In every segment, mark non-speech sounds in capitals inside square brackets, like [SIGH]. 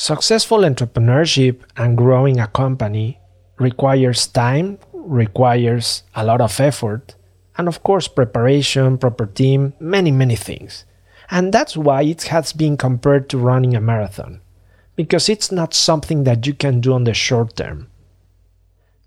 Successful entrepreneurship and growing a company requires time, requires a lot of effort, and of course, preparation, proper team, many, many things. And that's why it has been compared to running a marathon, because it's not something that you can do on the short term.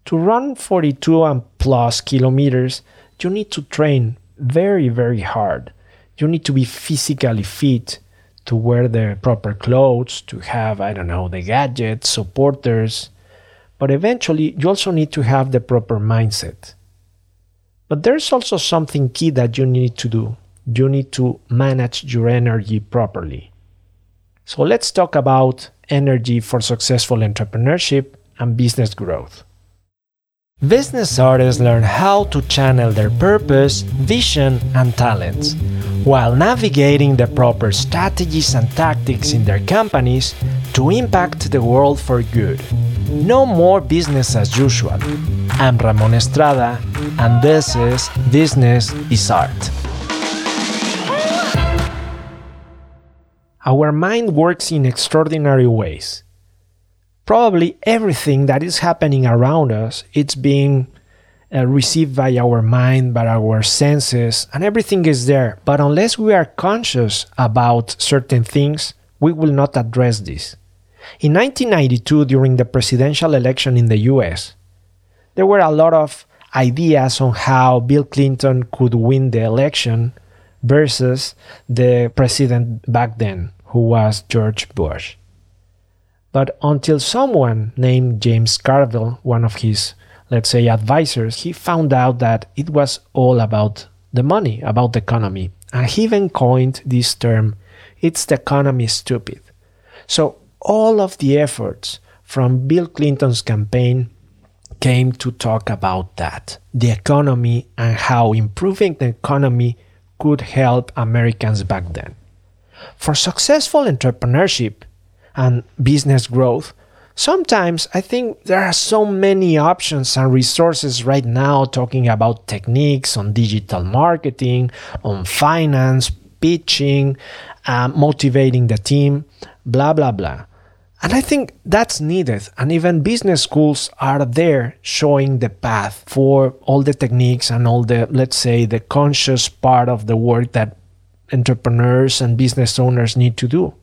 To run 42 and plus kilometers, you need to train very, very hard. You need to be physically fit to wear the proper clothes, to have, I don't know, the gadgets, supporters. But eventually, you also need to have the proper mindset. But there's also something key that you need to do. You need to manage your energy properly. So let's talk about energy for successful entrepreneurship and business growth. Business artists learn how to channel their purpose, vision, and talents while navigating the proper strategies and tactics in their companies to impact the world for good. No more business as usual. I'm Ramon Estrada, and this is Business is Art. Our mind works in extraordinary ways probably everything that is happening around us it's being uh, received by our mind by our senses and everything is there. But unless we are conscious about certain things we will not address this. In 1992 during the presidential election in the US there were a lot of ideas on how Bill Clinton could win the election versus the president back then who was George Bush but until someone named James Carville, one of his, let's say, advisors, he found out that it was all about the money, about the economy. And he even coined this term it's the economy stupid. So all of the efforts from Bill Clinton's campaign came to talk about that the economy and how improving the economy could help Americans back then. For successful entrepreneurship, and business growth, sometimes I think there are so many options and resources right now talking about techniques on digital marketing, on finance, pitching, uh, motivating the team, blah, blah, blah. And I think that's needed. And even business schools are there showing the path for all the techniques and all the, let's say, the conscious part of the work that entrepreneurs and business owners need to do.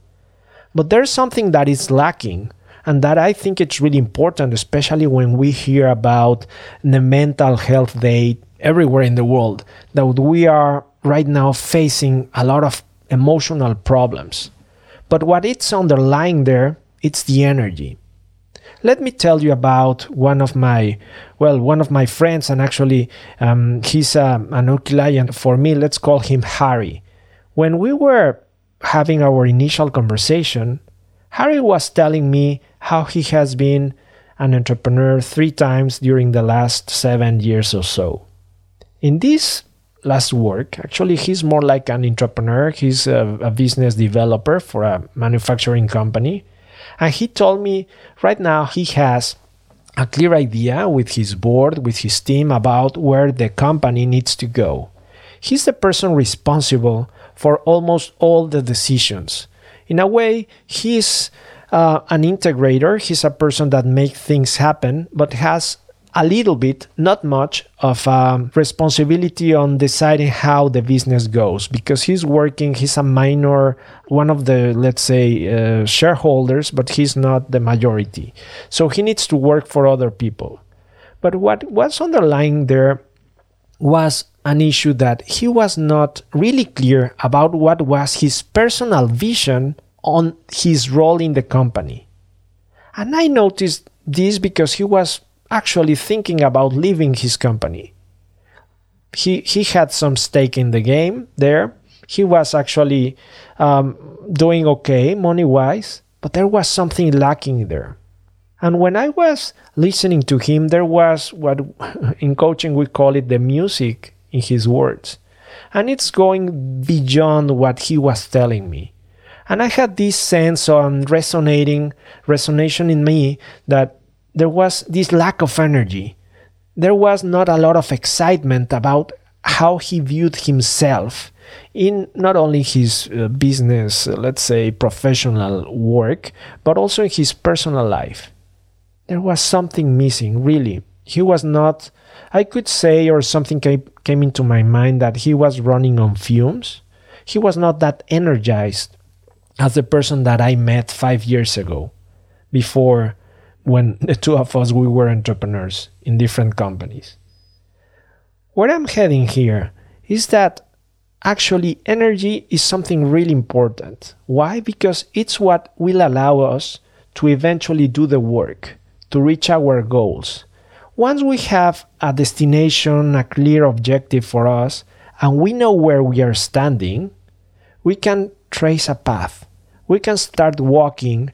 But there's something that is lacking and that I think it's really important, especially when we hear about the mental health day everywhere in the world, that we are right now facing a lot of emotional problems. But what it's underlying there, it's the energy. Let me tell you about one of my, well, one of my friends, and actually um, he's a, an new client for me. Let's call him Harry. When we were having our initial conversation, Harry was telling me how he has been an entrepreneur three times during the last seven years or so. In this last work, actually, he's more like an entrepreneur. He's a, a, business developer for a manufacturing company. And he told me right now he has a clear idea with his board, with his team about where the company needs to go. He's the person responsible for almost all the decisions. In a way, he's uh, an integrator. He's a person that makes things happen, but has a little bit, not much, of um, responsibility on deciding how the business goes because he's working, he's a minor, one of the, let's say, uh, shareholders, but he's not the majority. So he needs to work for other people. But what was underlying there was an issue that he was not really clear about what was his personal vision on his role in the company. And I noticed this because he was actually thinking about leaving his company. He, he had some stake in the game there. He was actually um, doing okay money wise, but there was something lacking there. And when I was listening to him, there was what [LAUGHS] in coaching we call it the music in his words. And it's going beyond what he was telling me. And I had this sense of resonating, resonation in me that there was this lack of energy. There was not a lot of excitement about how he viewed himself in not only his uh, business, uh, let's say professional work, but also in his personal life. There was something missing, really. He was not, I could say, or something came, came into my mind that he was running on fumes. He was not that energized as the person that I met five years ago, before when [LAUGHS] the two of us we were entrepreneurs in different companies. Where I'm heading here is that actually energy is something really important. Why? Because it's what will allow us to eventually do the work, to reach our goals. Once we have a destination, a clear objective for us, and we know where we are standing, we can trace a path. We can start walking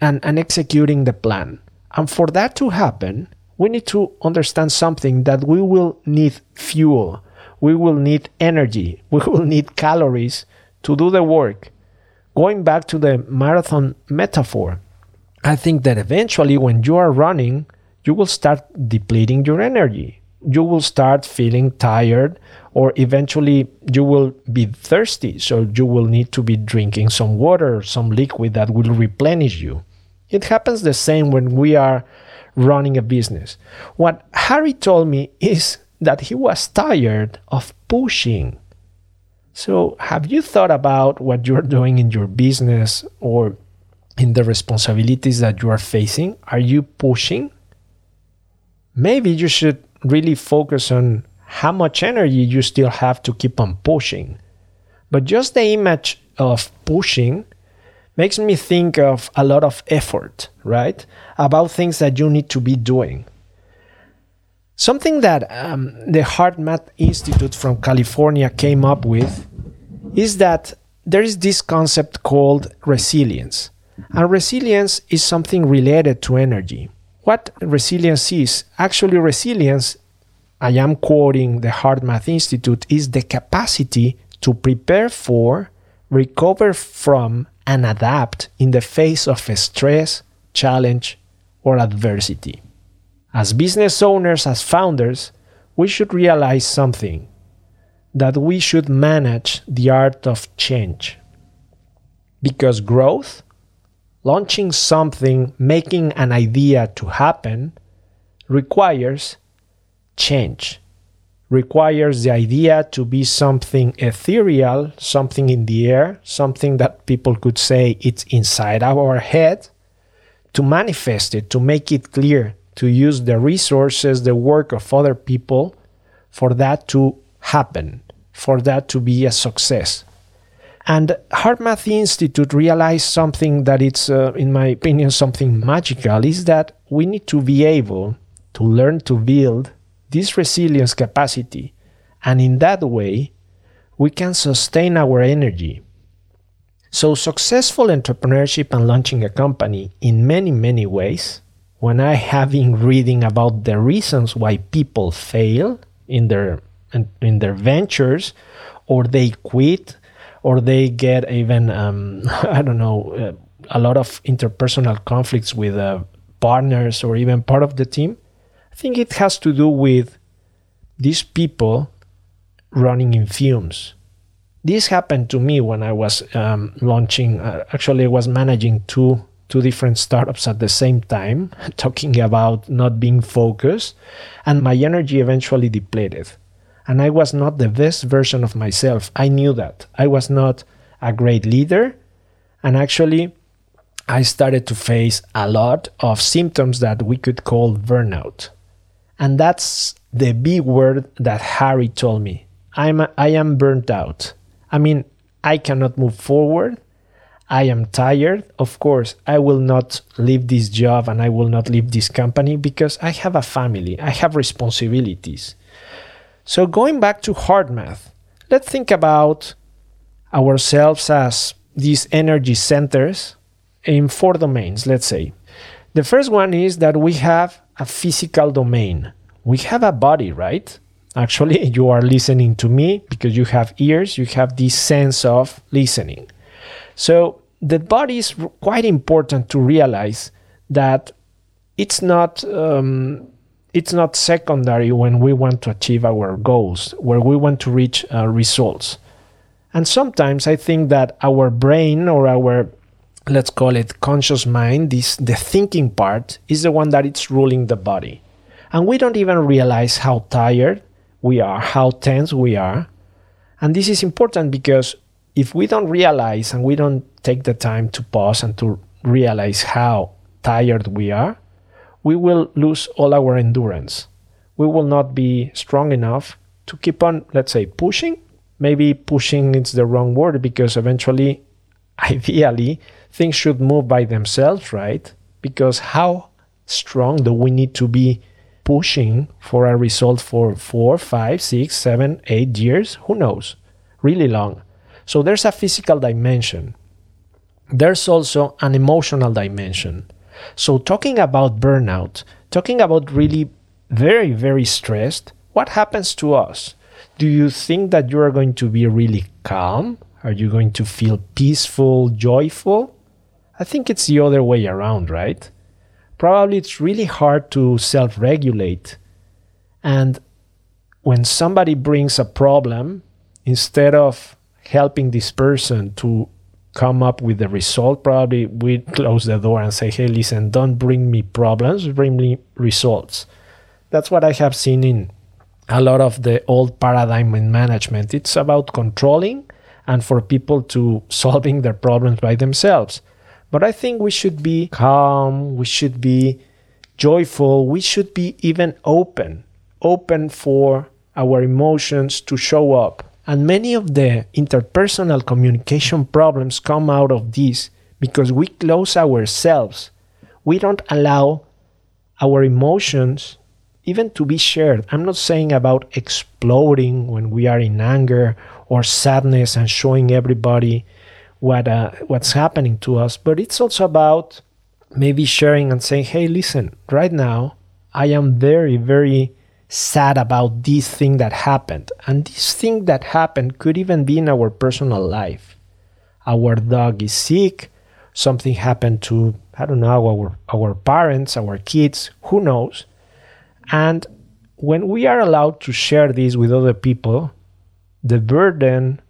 and, and executing the plan. And for that to happen, we need to understand something that we will need fuel, we will need energy, [LAUGHS] we will need calories to do the work. Going back to the marathon metaphor, I think that eventually when you are running, you will start depleting your energy. You will start feeling tired, or eventually you will be thirsty. So you will need to be drinking some water, some liquid that will replenish you. It happens the same when we are running a business. What Harry told me is that he was tired of pushing. So, have you thought about what you're doing in your business or in the responsibilities that you are facing? Are you pushing? Maybe you should really focus on how much energy you still have to keep on pushing. But just the image of pushing makes me think of a lot of effort, right? About things that you need to be doing. Something that um, the HeartMath Institute from California came up with is that there is this concept called resilience. And resilience is something related to energy. What resilience is? Actually, resilience, I am quoting the HeartMath Institute, is the capacity to prepare for, recover from, and adapt in the face of stress, challenge, or adversity. As business owners, as founders, we should realize something that we should manage the art of change. Because growth, launching something, making an idea to happen, requires change requires the idea to be something ethereal, something in the air, something that people could say it's inside our head, to manifest it, to make it clear, to use the resources, the work of other people for that to happen, for that to be a success. And HeartMath Institute realized something that it's, uh, in my opinion, something magical is that we need to be able to learn to build this resilience capacity, and in that way, we can sustain our energy. So, successful entrepreneurship and launching a company in many, many ways, when I have been reading about the reasons why people fail in their in their ventures, or they quit, or they get even um, [LAUGHS] I don't know uh, a lot of interpersonal conflicts with uh, partners or even part of the team. I think it has to do with these people running in fumes. This happened to me when I was um, launching. Uh, actually, I was managing two two different startups at the same time, [LAUGHS] talking about not being focused, and my energy eventually depleted. And I was not the best version of myself. I knew that. I was not a great leader, and actually, I started to face a lot of symptoms that we could call burnout. And that's the big word that Harry told me. I'm I am burnt out. I mean, I cannot move forward. I am tired. Of course, I will not leave this job and I will not leave this company because I have a family. I have responsibilities. So going back to HeartMath, let's think about ourselves as these energy centers in four domains, let's say. The first one is that we have a physical domain. We have a body, right? Actually, [LAUGHS] you are listening to me because you have ears, you have this sense of listening. So, the body is quite important to realize that it's not um, it's not secondary when we want to achieve our goals, where we want to reach uh, results. And sometimes I think that our brain or our let's call it conscious mind, this the thinking part is the one that it's ruling the body. And we don't even realize how tired we are, how tense we are. And this is important because if we don't realize and we don't take the time to pause and to realize how tired we are, we will lose all our endurance. We will not be strong enough to keep on, let's say, pushing. Maybe pushing is the wrong word because eventually, [LAUGHS] ideally, things should move by themselves, right? Because how strong do we need to be pushing for a result for four, five, six, seven, eight years? Who knows? Really long. So there's a physical dimension. There's also an emotional dimension. So, talking about burnout, talking about really very, very stressed, what happens to us? Do you think that you are going to be really calm? Are you going to feel peaceful, joyful? I think it's the other way around, right? Probably it's really hard to self regulate. And when somebody brings a problem, instead of helping this person to come up with the result, probably we close the door and say, hey, listen, don't bring me problems, bring me results. That's what I have seen in a lot of the old paradigm in management. It's about controlling and for people to [LAUGHS] solving their problems by themselves. But I think we should be calm, we should be joyful, we should be even open, open for our emotions to show up. And many of the interpersonal communication problems come out of this because we close ourselves. We don't allow our emotions even to be shared. I'm not saying about exploding when we are in anger or sadness and showing everybody what uh, what's happening to us, but it's also about maybe sharing and saying, "Hey, listen, right now I am very, very sad about this thing that happened, and this thing that happened could even be in our personal life. Our dog is sick, something happened to I don't know our our parents, our kids, who knows." And when we are allowed to share this with other people, the burden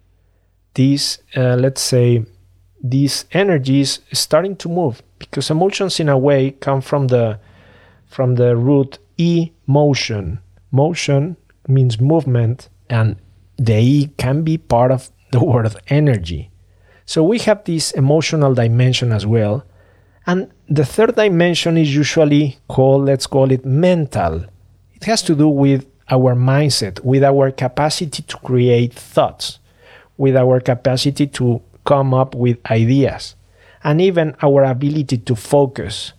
these uh, let's say these energies starting to move because emotions in a way come from the from the root e motion means movement and the e can be part of the word energy. So we have this emotional dimension as well. And the third dimension is usually called let's call it mental. It has to do with our mindset with our capacity to create thoughts with our capacity to come up with ideas and even our ability to focus.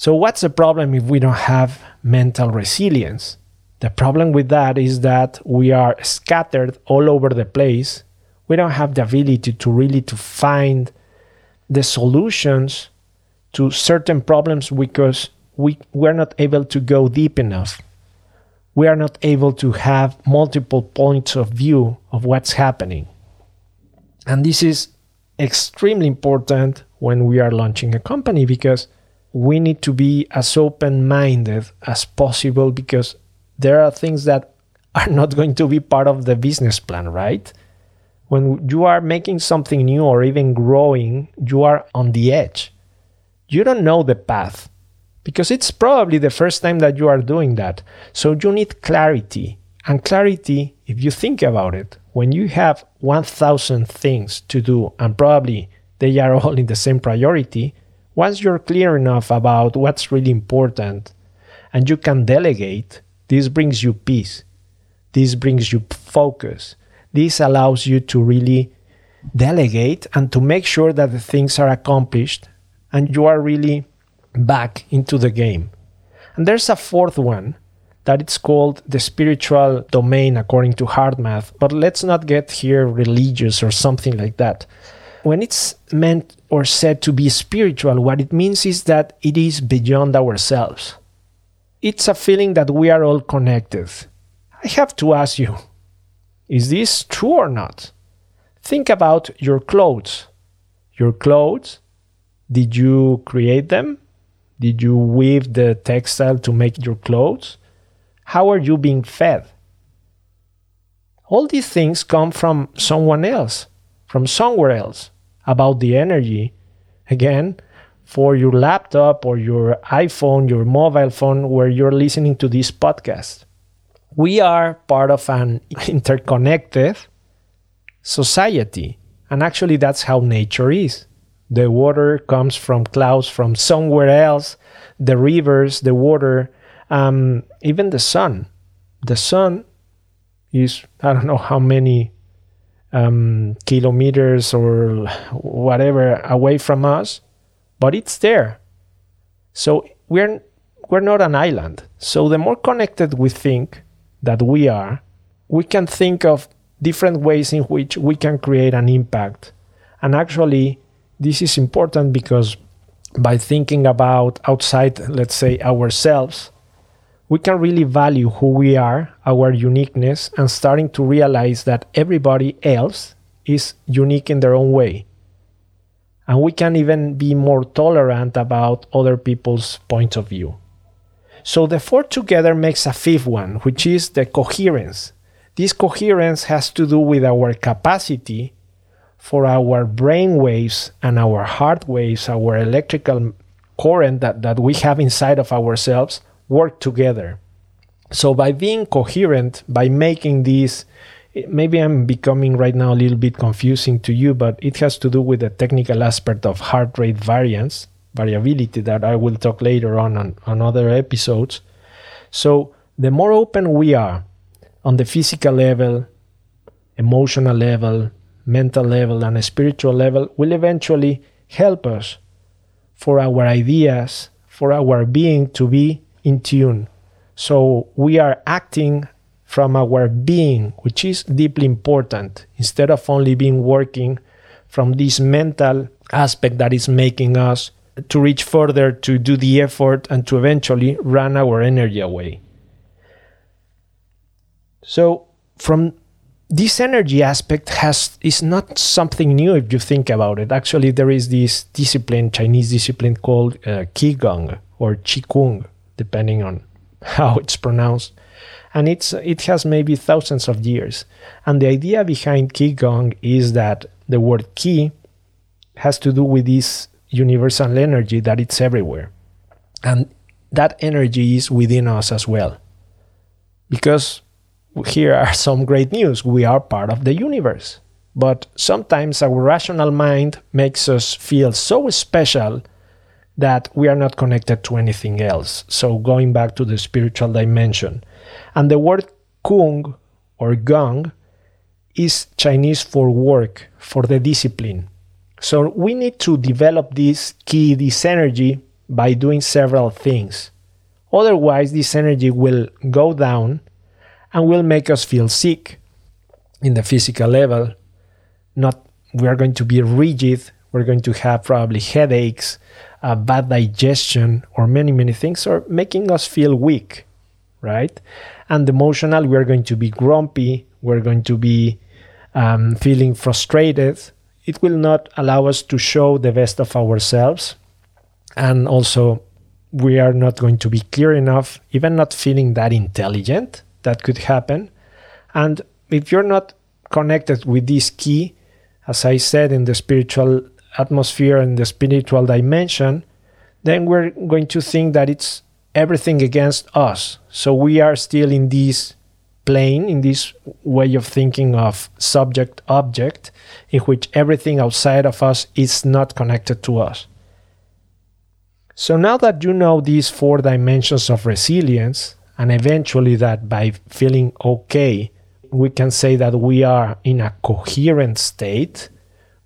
So, what's the problem if we don't have mental resilience? The problem with that is that we are scattered all over the place. We don't have the ability to really to find the solutions to certain problems because we we're not able to go deep enough we are not able to have multiple points of view of what's happening. And this is extremely important when we are launching a company because we need to be as open minded as possible because there are things that are not going to be part of the business plan, right? When you are making something new or even growing, you are on the edge. You don't know the path because it's probably the first time that you are doing that. So you need clarity. And clarity, if you think about it, when you have 1000 things to do and probably they are [LAUGHS] all in the same priority, once you're clear enough about what's really important and you can delegate, this brings you peace. This brings you focus. This allows you to really delegate and to make sure that the things are accomplished and you are really back into the game. And there's a fourth one that it's called the spiritual domain according to HeartMath, but let's not get here religious or something like that. When it's meant or said to be spiritual, what it means is that it is beyond ourselves. It's a feeling that we are all connected. I have to ask you, is this true or not? Think about your clothes. Your clothes, did you create them? Did you weave the textile to make your clothes? How are you being fed? All these things come from someone else, from somewhere else. About the energy, again, for your laptop or your iPhone, your mobile phone, where you're listening to this podcast. We are part of an [LAUGHS] interconnected society. And actually, that's how nature is. The water comes from clouds from somewhere else, the rivers, the water, um, even the sun. The sun is, I don't know how many um, kilometers or whatever away from us, but it's there. So we're we're not an island. So the more connected we think that we are, we can think of different ways in which we can create an impact. And actually, this is important because by thinking about outside, let's say, ourselves, we can really value who we are, our uniqueness, and starting to realize that everybody else is unique in their own way and we can even be more tolerant about other people's point of view. So the four together makes a fifth one, which is the coherence. This coherence has to do with our capacity for our brain waves and our heart waves, our electrical current that, that we have inside of ourselves work together. So by being coherent, by making these maybe I'm becoming right now a little bit confusing to you, but it has to do with the technical aspect of heart rate variance, variability that I will talk later on on, on other episodes. So the more open we are on the physical level, emotional level, mental level, and spiritual level will eventually help us for our ideas, for our being to be in tune. So we are acting from our being, which is deeply important, instead of only being working from this mental aspect that is making us to reach further, to do the effort, and to eventually run our energy away. So, from this energy aspect has is not something new if you think about it. Actually, there is this discipline, Chinese discipline called uh, Qigong or Qigong, depending on [LAUGHS] how it's pronounced, and it's it has maybe thousands of years. And the idea behind Qigong is that the word Qi has to do with this universal energy that it's everywhere. And that energy is within us as well. Because here are [LAUGHS] some great news. We are part of the universe. But sometimes our rational mind makes us feel so special that we are not connected to anything else. So, going back to the spiritual dimension, and the word kung or gong is Chinese for work, for the discipline. So we need to develop this Qi, this energy, by doing several things. Otherwise, this energy will go down and will make us feel sick in the physical level. Not we are going to be rigid, we're going to have probably headaches, uh, bad digestion, or many, many things, or making us feel weak right? And emotional, we're going to be grumpy, we're going to be um, feeling frustrated. It will not allow us to show the best of ourselves. And also, we are not going to be clear enough, even not feeling that intelligent. That could happen. And if you're not connected with this Qi, as I said, in the spiritual atmosphere and the spiritual dimension, then we're going to think that it's everything against us. So we are still in this plane, in this way of thinking of subject object, in which everything outside of us is not connected to us. So now that you know these four dimensions of resilience, and eventually that by feeling okay, we can say that we are in a coherent state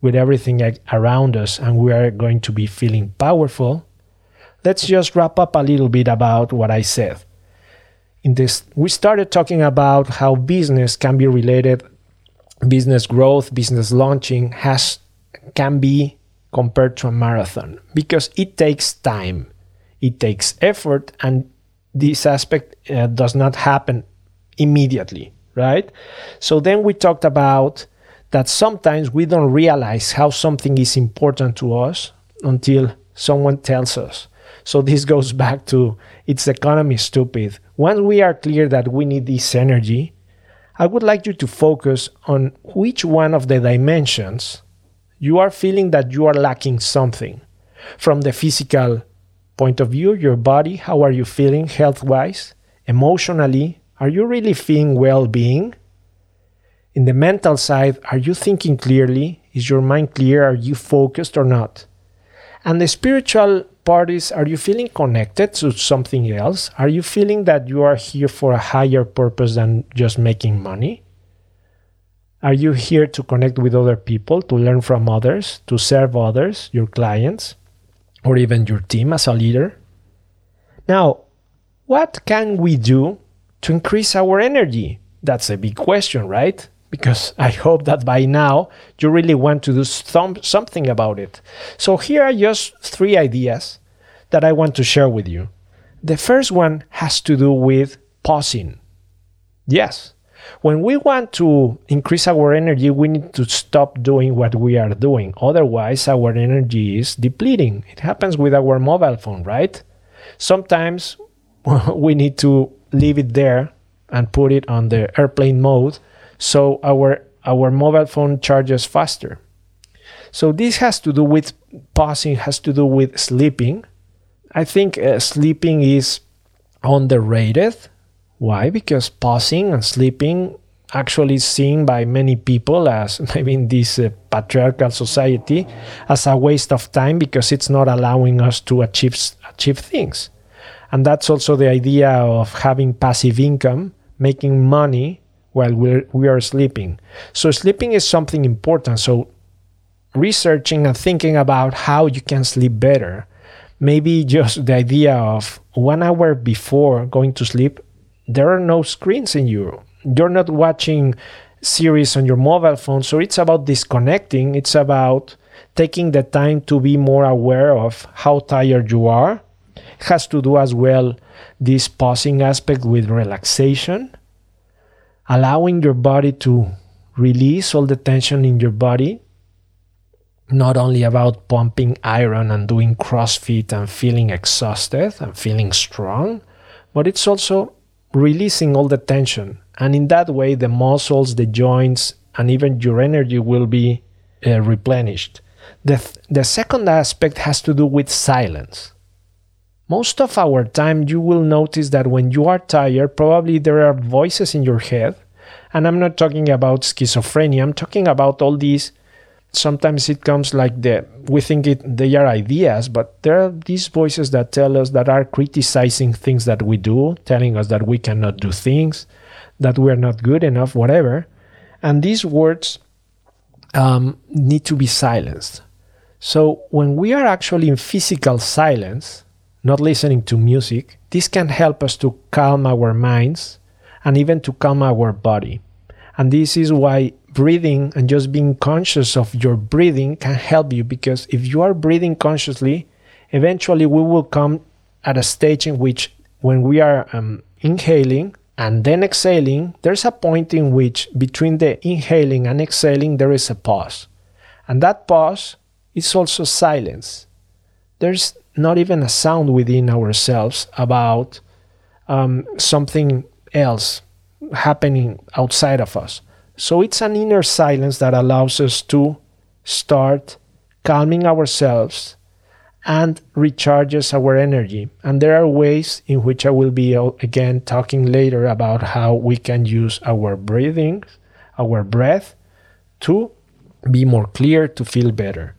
with everything around us and we are going to be feeling powerful let's just wrap up a little bit about what I said. In this, we started talking about how business can be related, business growth, business launching has can be compared to a marathon because it takes time, it takes effort, and this aspect uh, does not happen immediately, right? So then we talked about that sometimes we don't realize how something is important to us until someone tells us So this [LAUGHS] goes back to it's economy stupid. Once we are clear that we need this energy, I would like you to focus on which one of the dimensions you are feeling that you are lacking something. From the physical point of view, your body, how are you feeling health wise? Emotionally, are you really feeling well being? In the mental side, are you thinking clearly? Is your mind clear? Are you focused or not? And the spiritual part is are you feeling connected to something else? Are you feeling that you are here for a higher purpose than just making money? Are you here to connect with other people, to learn from others, to serve others, your clients, or even your team as a leader? Now, what can we do to increase our energy? That's a big question, right? Because I hope that by now you really want to do some, something about it. So, here are just three ideas that I want to share with you. The first one has to do with pausing. Yes, when we want to increase our energy, we need to stop doing what we are doing. Otherwise, our energy is depleting. It happens with our mobile phone, right? Sometimes [LAUGHS] we need to leave it there and put it on the airplane mode so our our mobile phone charges faster. So this has to do with pausing, has to do with sleeping. I think uh, sleeping is underrated. Why? Because pausing and sleeping actually seen by many people as [LAUGHS] maybe in this uh, patriarchal society as a waste of time because it's not allowing us to achieve achieve things. And that's also the idea of having passive income, making money while we're, we are sleeping. So, sleeping is something important. So, researching and thinking about how you can sleep better. Maybe [LAUGHS] just the idea of one hour before going to sleep, there are no screens in you. You're not watching series on your mobile phone. So, it's about disconnecting, it's about taking the time to be more aware of how tired you are. It has to do as well this pausing aspect with relaxation allowing your body to release all the tension in your body not only about pumping iron and doing crossfit and feeling exhausted and feeling strong but it's also releasing all the tension. And in that way the muscles the joints and even your energy will be uh, replenished. The, th- the second aspect has to do with silence most of our time, you will notice that when you are tired, probably there are voices in your head. And I'm not talking about schizophrenia, I'm talking about all these. Sometimes it comes like the we think it they are ideas, but there are these voices that tell us that are criticizing things that we do, telling us that we cannot do things, that we're not good enough, whatever. And these words um, need to be silenced. So when we are actually in physical silence, not listening to music, this can help us to calm our minds and even to calm our body. And this is why breathing and just being conscious of your breathing can help you because if you are breathing consciously, eventually we will come at a stage in which when we are um, inhaling and then exhaling, there's a point in which between the inhaling and exhaling there is a pause. And that pause is also silence. There's not even a sound within ourselves about um, something else happening outside of us. So it's an inner silence that allows us to start calming ourselves and recharges our energy. And there are ways in which I will be uh, again talking later about how we can use our breathing, our breath to be more clear, to feel better.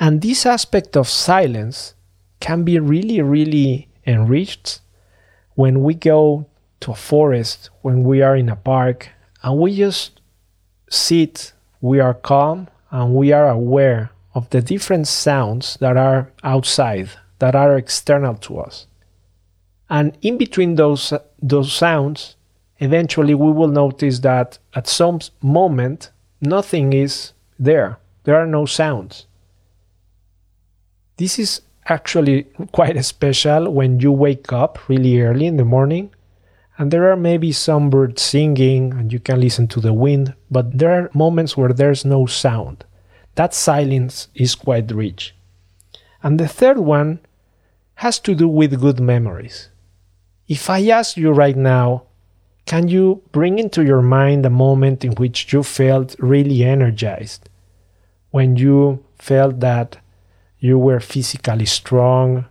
And this aspect of silence can be really, really enriched when we go to a forest, when we are in a park, and we just sit, we are calm, and we are aware of the different sounds that are outside, that are external to us. And in between those, those sounds, eventually we will notice that at some moment, nothing is there. There are no sounds. This is actually quite [LAUGHS] special when you wake up really early in the morning and there are maybe some birds singing and you can listen to the wind, but there are moments where there's no sound. That silence is quite rich. And the third one has to do with good memories. If I ask you right now, can you bring into your mind a moment in which you felt really energized? When you felt that you were physically strong,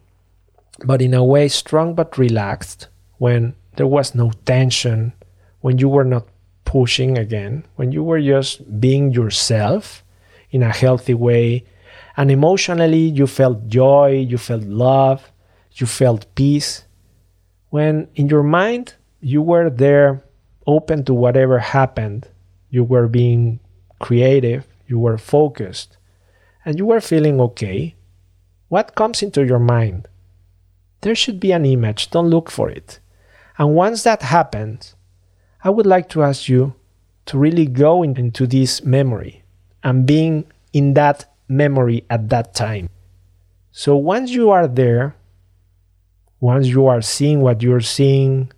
but in a way strong but relaxed, when there was no tension, when you were not pushing again, when you were just being yourself in a healthy way, and emotionally you felt joy, you felt love, you felt peace, when in your mind you were there open to whatever happened, you were being creative, you were focused, and you were feeling okay, what comes into your mind? There should be an image, don't look for it. And once that happens, I would like to ask you to really go into this memory and being in that memory at that time. So once you are there, once you are seeing what you're seeing,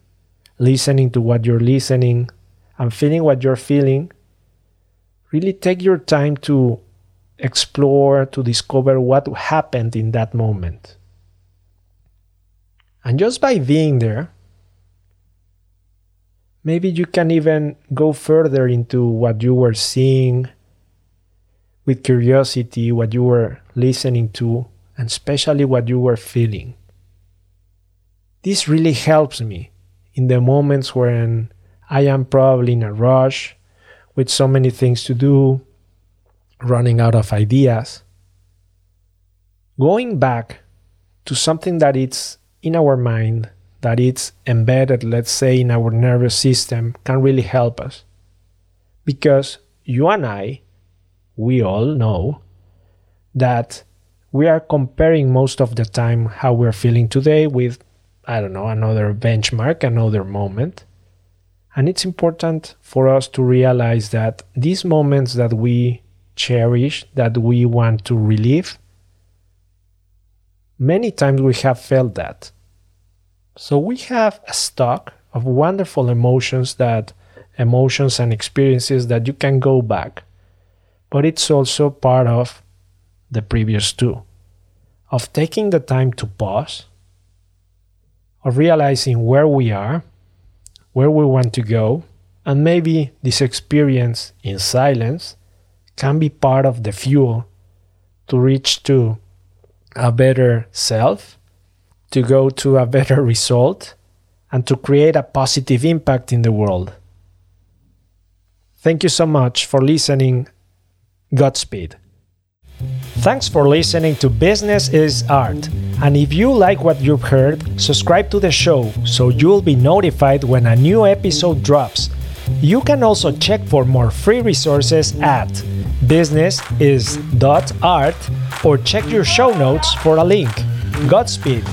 listening to what you're listening, and feeling what you're feeling, really take your time to explore, to discover what happened in that moment. And just by being there, maybe you can even go further into what you were seeing with curiosity, what you were listening to, and especially what you were feeling. This really helps me in the moments when I am probably in a rush with so many things to do, running out of ideas. Going back to something that it's in our mind, that it's embedded, let's say, in our nervous system, can really help us. Because you and I, we all know that we are comparing most of the time how we're feeling today with, I don't know, another benchmark, another moment. And it's important for us to realize that these moments that we cherish, that we want to relive, many times we have felt that. So we have a stock of wonderful emotions that emotions and experiences that you can go back. But it's also part of the previous two of taking the time to pause, of realizing where we are, where we want to go, and maybe this experience in silence can be part of the fuel to reach to a better self, to go to a better [LAUGHS] result, and to create a positive impact in the world. Thank you so much for listening. Godspeed. Thanks for listening to Business is Art. And if you like what you've heard, subscribe to the show so you'll be notified when a new episode drops. You can also check for more free resources at businessis.art or check your show notes for a link. Godspeed.